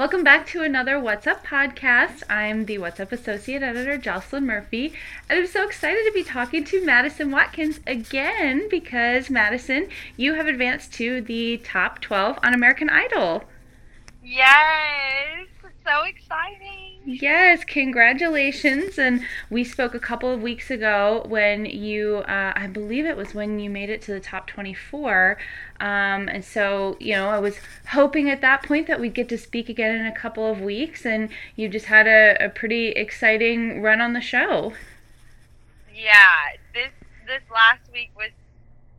Welcome back to another What's Up podcast. I'm the What's Up Associate Editor, Jocelyn Murphy, and I'm so excited to be talking to Madison Watkins again because, Madison, you have advanced to the top 12 on American Idol. Yes, so exciting. Yes, congratulations. And we spoke a couple of weeks ago when you, uh, I believe it was when you made it to the top 24. Um, and so, you know, I was hoping at that point that we'd get to speak again in a couple of weeks. And you just had a, a pretty exciting run on the show. Yeah, this this last week was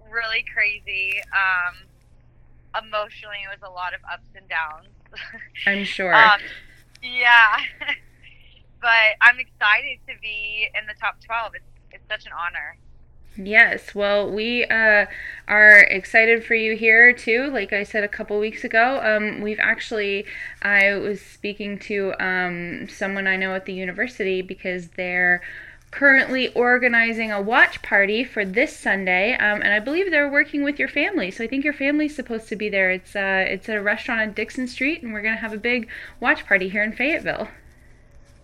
really crazy. Um, emotionally, it was a lot of ups and downs. I'm sure. um, yeah, but I'm excited to be in the top 12. It's it's such an honor. Yes, well, we uh, are excited for you here too. Like I said a couple weeks ago, um, we've actually, I was speaking to um, someone I know at the university because they're currently organizing a watch party for this Sunday, um, and I believe they're working with your family. So I think your family's supposed to be there. It's uh, it's at a restaurant on Dickson Street, and we're gonna have a big watch party here in Fayetteville.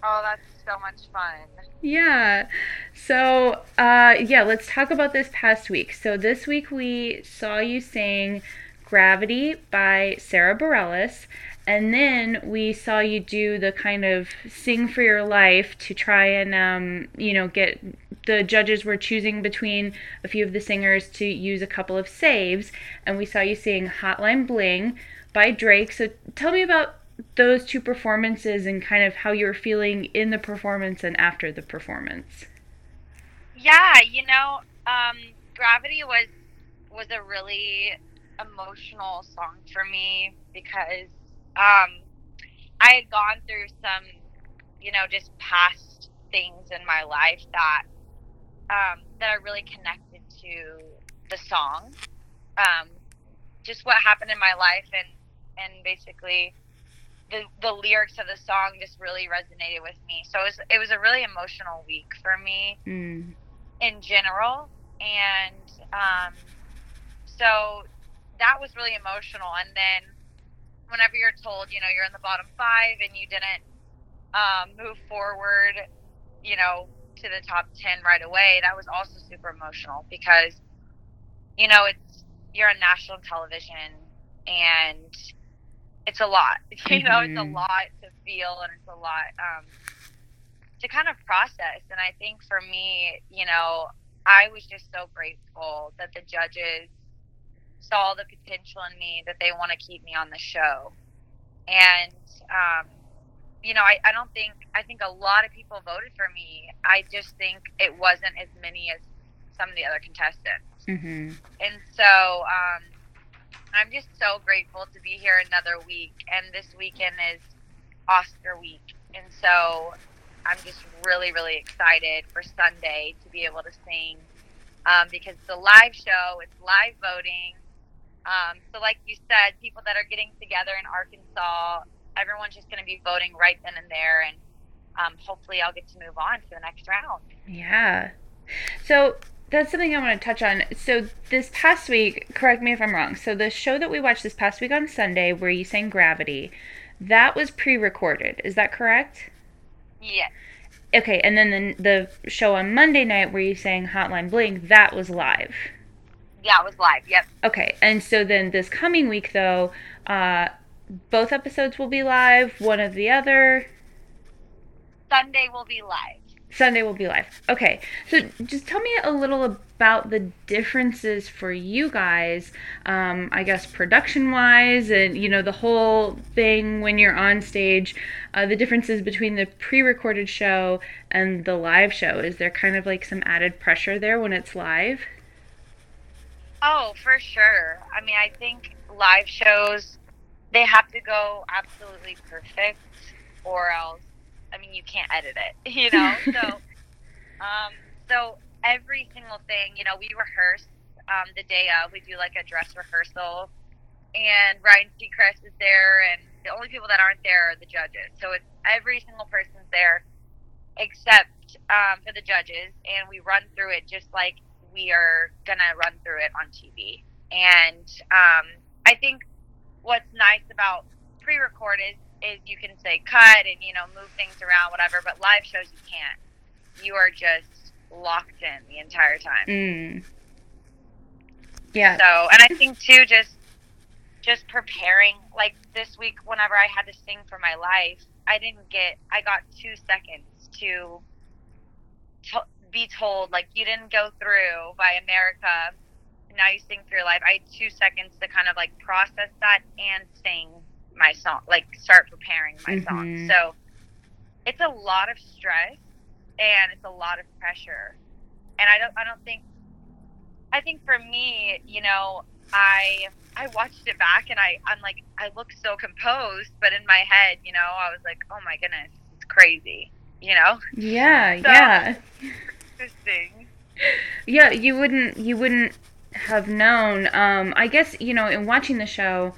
Oh, that's so much fun. Yeah. So, uh, yeah, let's talk about this past week. So, this week we saw you sing Gravity by Sara Bareilles. And then we saw you do the kind of sing for your life to try and, um, you know, get the judges were choosing between a few of the singers to use a couple of saves. And we saw you sing Hotline Bling by Drake. So, tell me about those two performances and kind of how you were feeling in the performance and after the performance. Yeah, you know, um, Gravity was was a really emotional song for me because um, I had gone through some, you know, just past things in my life that um, that I really connected to the song. Um, just what happened in my life and and basically the the lyrics of the song just really resonated with me. So it was it was a really emotional week for me mm. in general, and um, so that was really emotional. And then whenever you're told, you know, you're in the bottom five and you didn't um, move forward, you know, to the top ten right away, that was also super emotional because you know it's you're on national television and it's a lot. You know, mm-hmm. it's a mm-hmm. lot to feel and it's a lot um, to kind of process. And I think for me, you know, I was just so grateful that the judges saw the potential in me that they want to keep me on the show. And, um, you know, I, I don't think, I think a lot of people voted for me. I just think it wasn't as many as some of the other contestants. Mm-hmm. And so, um, I'm just so grateful to be here another week. And this weekend is Oscar week. And so I'm just really, really excited for Sunday to be able to sing um, because it's a live show, it's live voting. Um, so, like you said, people that are getting together in Arkansas, everyone's just going to be voting right then and there. And um, hopefully, I'll get to move on to the next round. Yeah. So, that's something I want to touch on. So this past week, correct me if I'm wrong. So the show that we watched this past week on Sunday, where you sang Gravity, that was pre-recorded. Is that correct? Yes. Okay, and then the the show on Monday night where you sang Hotline Bling, that was live. Yeah, it was live. Yep. Okay, and so then this coming week though, uh, both episodes will be live. One of the other. Sunday will be live. Sunday will be live. Okay, so just tell me a little about the differences for you guys. Um, I guess production wise, and you know the whole thing when you're on stage. Uh, the differences between the pre-recorded show and the live show. Is there kind of like some added pressure there when it's live? Oh, for sure. I mean, I think live shows they have to go absolutely perfect, or else I mean, you can't edit it, you know. so, um, so every single thing, you know, we rehearse um, the day of. We do like a dress rehearsal, and Ryan Seacrest is there, and the only people that aren't there are the judges. So it's every single person's there, except um, for the judges, and we run through it just like we are gonna run through it on TV. And um, I think what's nice about pre-record is is you can say cut and you know move things around whatever but live shows you can't you are just locked in the entire time Mm. Yeah. so and i think too just just preparing like this week whenever i had to sing for my life i didn't get i got two seconds to, to be told like you didn't go through by america. Now you sing for your life. I had two seconds to kind of like process that and sing my song like start preparing my song. Mhm. so it's a lot of stress and it's a lot of pressure. And i don't i don't think i think for me you know i i watched it back and i i'm like i look so composed but in my head you know i was like oh my goodness it's crazy you know? Yeah, So- yeah. Interesting Yeah, you wouldn't you wouldn't have known. Um, I guess you know in watching the show,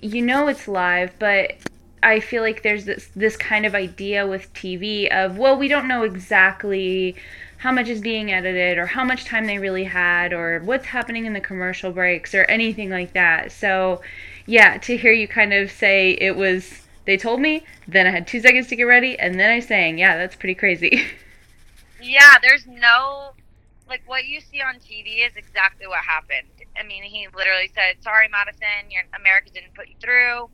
you know it's live, but I feel like there's this this kind of idea with TV of well, we don't know exactly how much is being edited or how much time they really had or what's happening in the commercial breaks or anything like that. So, yeah, to hear you kind of say it was they told me, then I had 2 seconds to get ready and then I sang. Yeah, that's pretty crazy. Yeah, there's no like what you see on TV is exactly what happened. I mean, he literally said, "Sorry, Madison, your America didn't put you through,"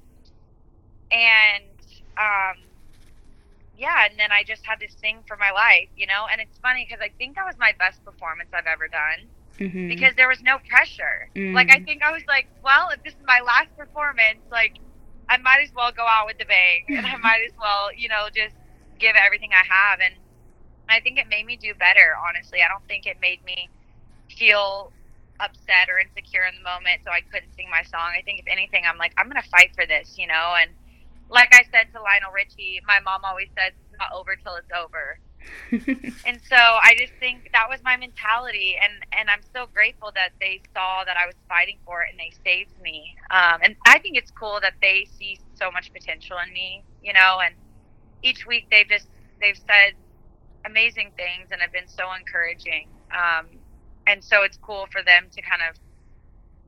and um, yeah, and then I just had to sing for my life, you know. And it's funny because I think that was my best performance I've ever done Mhm. because there was no pressure. Like I think I was like, well, if this is my last performance, like I might as well go out with the bang, and I might as well, you know, just give everything I have. And I think it made me do better. Honestly, I don't think it made me feel upset or insecure in the moment, so I couldn't sing my song. I think if anything, I'm like, I'm gonna fight for this, you know. And like I said to Lionel Richie, my mom always says, "It's not over till it's over." And so I just think that was my mentality, and and I'm so grateful that they saw that I was fighting for it and they saved me. Um, and I think it's cool that they see so much potential in me, you know. And each week they've just they've said amazing things and have been so encouraging. Um, and so it's cool for them to kind of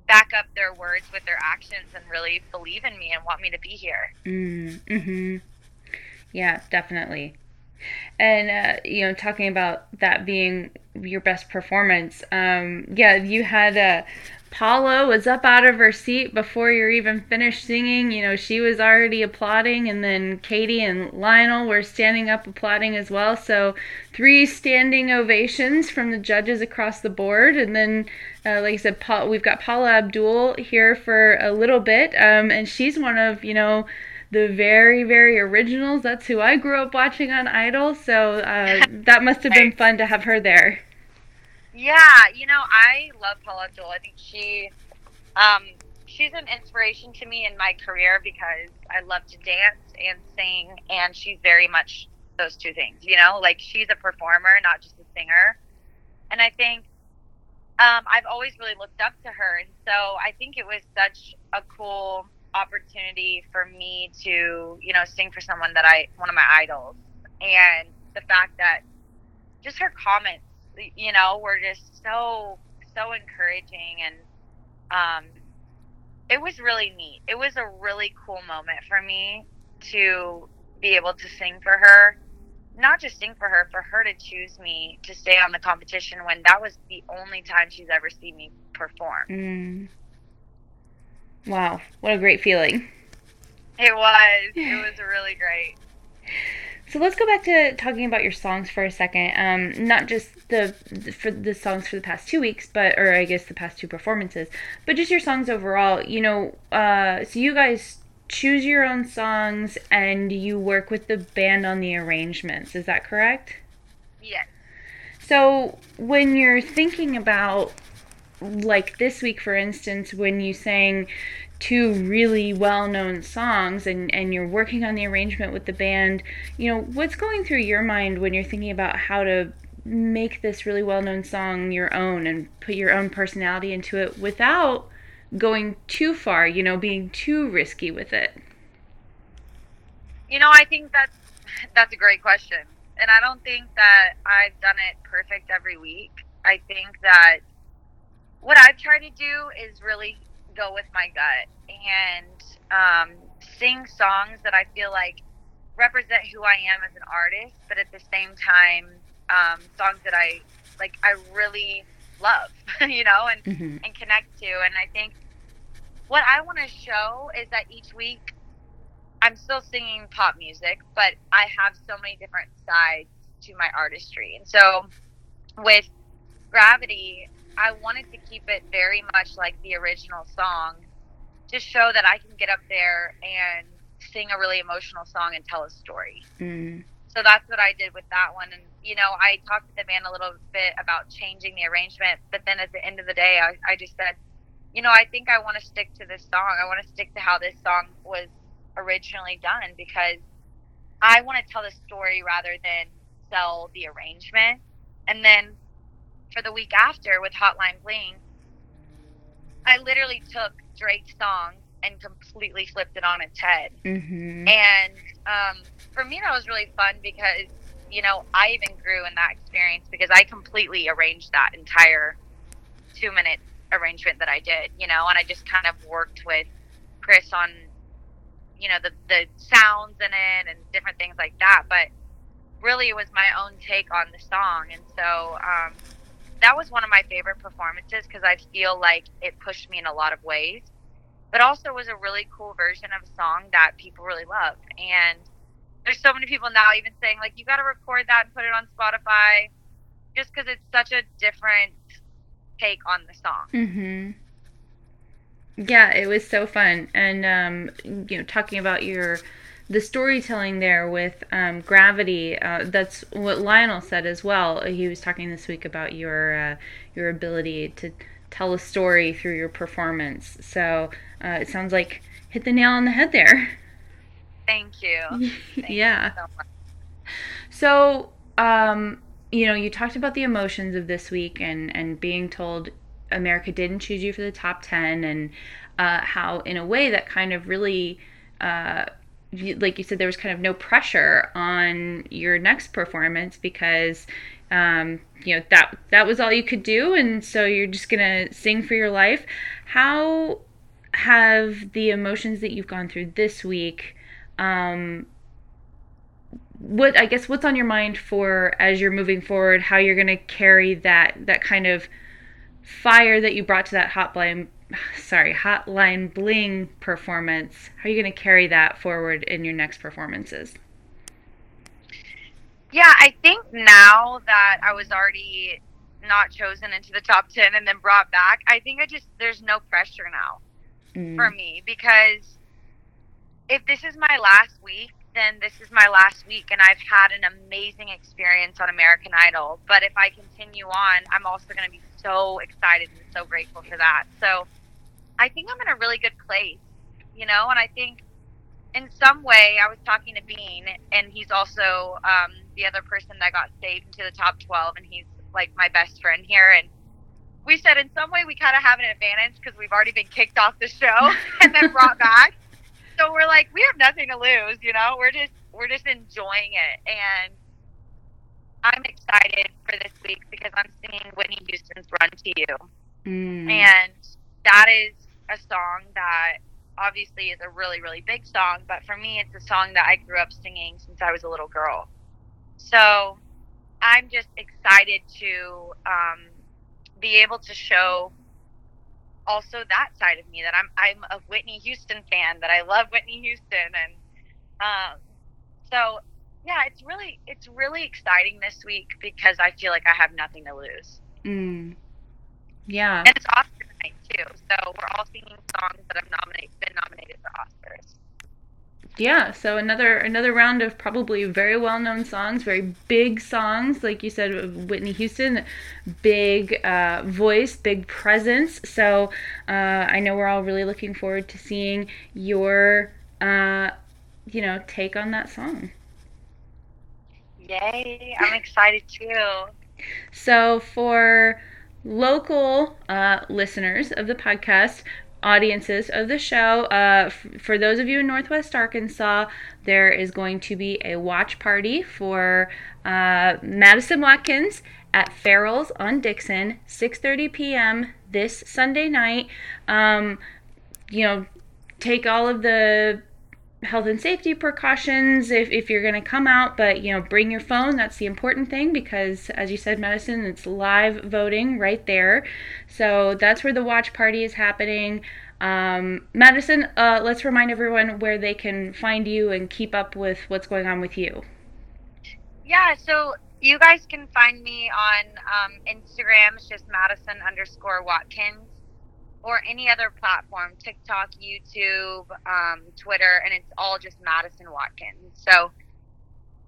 back up their words with their actions and really believe in me and want me to be here. Mm, hmm Yeah, definitely. And uh, you know, talking about that being your best performance, um, yeah, you had uh, Paula was up out of her seat before you're even finished singing. You know, she was already applauding, and then Katy and Lionel were standing up applauding as well. So three standing ovations from the judges across the board, and then. Uh, like I said, Paul, we've got Paula Abdul here for a little bit, um, and she's one of you know the very very originals that's who i grew up watching on idol so uh, that must have been fun to have her there Yeah, you know, I love Paula Abdul. I think she, um, she's an inspiration to me in my career because I love to dance and sing, and she's very much those two things. You know, like she's a performer, not just a singer. And I think um, I've always really looked up to her, and so I think it was such a cool opportunity for me to, you know, sing for someone that I, one of my idols, and the fact that just her comments you know, were just so so encouraging and um it was really neat. It was a really cool moment for me to be able to sing for her. Not just sing for her, for her to choose me to stay on the competition when that was the only time she's ever seen me perform. mm. wow what a great feeling It was. It was really great. So let's go back to talking about your songs for a second. Um, not just the for the songs for the past two weeks but or i guess the past two performances but just your songs overall. You know uh, so you guys choose your own songs and you work with the band on the arrangements. Is that correct? Yes. So when you're thinking about like this week for instance when you sang two really well-known songs and and you're working on the arrangement with the band, you know, what's going through your mind when you're thinking about how to make this really well-known song your own and put your own personality into it without going too far, you know, being too risky with it? You know, I think that's that's a great question, and I don't think that I've done it perfect every week. I think that what I've tried to do is really go with my gut, and um, sing songs that I feel like represent who I am as an artist, but at the same time, um, songs that I like I really love, you know, and mm-hmm. and connect to. And I think what I want to show is that each week I'm still singing pop music, but I have so many different sides to my artistry. And so with Gravity, I wanted to keep it very much like the original song to show that I can get up there and sing a really emotional song and tell a story. Mm. So that's what I did with that one. And, you know, I talked to the band a little bit about changing the arrangement, but then at the end of the day, I, I just said, you know, I think I want to stick to this song. I want to stick to how this song was originally done because I want to tell the story rather than sell the arrangement. And then for the week after with Hotline Bling, I literally took Drake's song and completely flipped it on its head. Mm-hmm. And um, for me, that was really fun because, you know, I even grew in that experience because I completely arranged that entire two minute arrangement that I did, you know, and I just kind of worked with Chris on, you know, the, the sounds in it and different things like that. But really, it was my own take on the song. And so, um, that was one of my favorite performances because I feel like it pushed me in a lot of ways, but also was a really cool version of a song that people really love. And there's so many people now even saying like you got to record that and put it on Spotify, just because it's such a different take on the song. Mm-hmm. Yeah, it was so fun, and um, you know, talking about your the storytelling there with um, gravity. Uh, that's what Lionel said as well. He was talking this week about your uh, your ability to tell a story through your performance. So uh, it sounds like hit the nail on the head there. Thank you. Thank yeah. You so, so um, you know, you talked about the emotions of this week and and being told America didn't choose you for the top ten, and uh, how in a way that kind of really like you said, there was kind of no pressure on your next performance because, um, you know, that that was all you could do, and so you're just gonna sing for your life. How have the emotions that you've gone through this week? Um, what I guess what's on your mind for as you're moving forward? How you're gonna carry that that kind of fire that you brought to that hotline sorry, Hotline Bling performance. How are you going to carry that forward in your next performances? Yeah, I think now that I was already not chosen into the top 10 and then brought back, I think I just, there's no pressure now mm. for me because if this is my last week, then this is my last week and I've had an amazing experience on American Idol. But if I continue on, I'm also going to be so excited and so grateful for that. So I think I'm in a really good place, you know, and I think in some way I was talking to Bean and he's also um, the other person that got saved into the top 12 and he's like my best friend here and we said in some way we kind of have an advantage because we've already been kicked off the show and then brought back. So we're like we have nothing to lose, you know. We're just we're just enjoying it and I'm excited for this week because I'm singing Whitney Houston's "Run to You," mm. and that is a song that obviously is a really, really big song, but for me, it's a song that I grew up singing since I was a little girl. So I'm just excited to um, be able to show also that side of me that I'm I'm a Whitney Houston fan, that I love Whitney Houston, and um, so yeah, it's really it's really exciting this week because I feel like I have nothing to lose. Mm. Yeah, and it's awesome tonight too. So we're all singing songs that have nominated, been nominated for Oscars. Yeah, so another another round of probably very well known songs, very big songs, like you said, Whitney Houston, big uh, voice, big presence. So uh, I know we're all really looking forward to seeing your, uh, you know, take on that song. Yay! I'm excited too. So for local uh, listeners of the podcast, audiences of the show. Uh, f- for those of you in Northwest Arkansas, there is going to be a watch party for uh, Madison Watkins at Farrell's on Dickson, 6:30 p.m. this Sunday night. Um, you know, take all of the health and safety precautions if, if you're going to come out but you know bring your phone that's the important thing because as you said Madison it's live voting right there. So that's where the watch party is happening. Um, Madison uh, let's remind everyone where they can find you and keep up with what's going on with you. Yeah so you guys can find me on um, instagram. It's just madison underscore watkins or any other platform TikTok, YouTube, um, Twitter, and it's all just Madison Watkins. So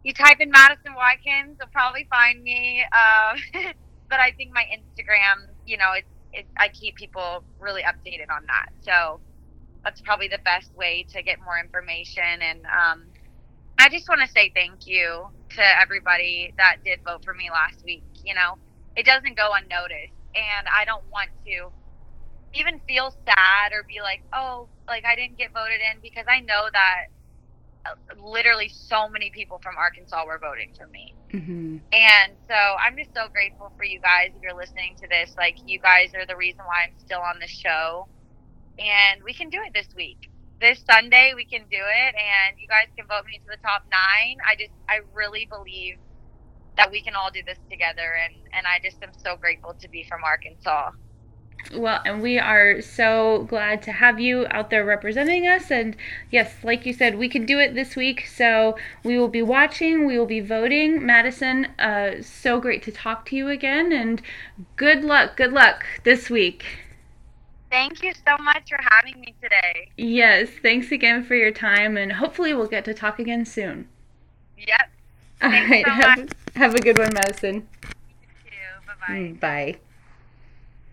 you type in Madison Watkins, you'll probably find me. Uh, but I think my Instagram, you know, it's, I keep people really updated on that. So that's probably the best way to get more information. And um, I just want to say thank you to everybody that did vote for me last week. You know, it doesn't go unnoticed. And I don't want to even feel sad or be like, oh, like I didn't get voted in because I know that uh, literally so many people from Arkansas were voting for me. Mm-hmm. And so I'm just so grateful for you guys. If you're listening to this, like you guys are the reason why I'm still on the show. And we can do it this week. This Sunday, we can do it. And you guys can vote me to the top nine. I just, I really believe that we can all do this together. And, and I just am so grateful to be from Arkansas. Well, and we are so glad to have you out there representing us. And yes, like you said, we can do it this week. So we will be watching, we will be voting. Madison, uh, so great to talk to you again. And good luck, good luck this week. Thank you so much for having me today. Yes, thanks again for your time. And hopefully, we'll get to talk again soon. Yep. All right. So have, have, a good one, Madison. You too. Bye-bye. Bye.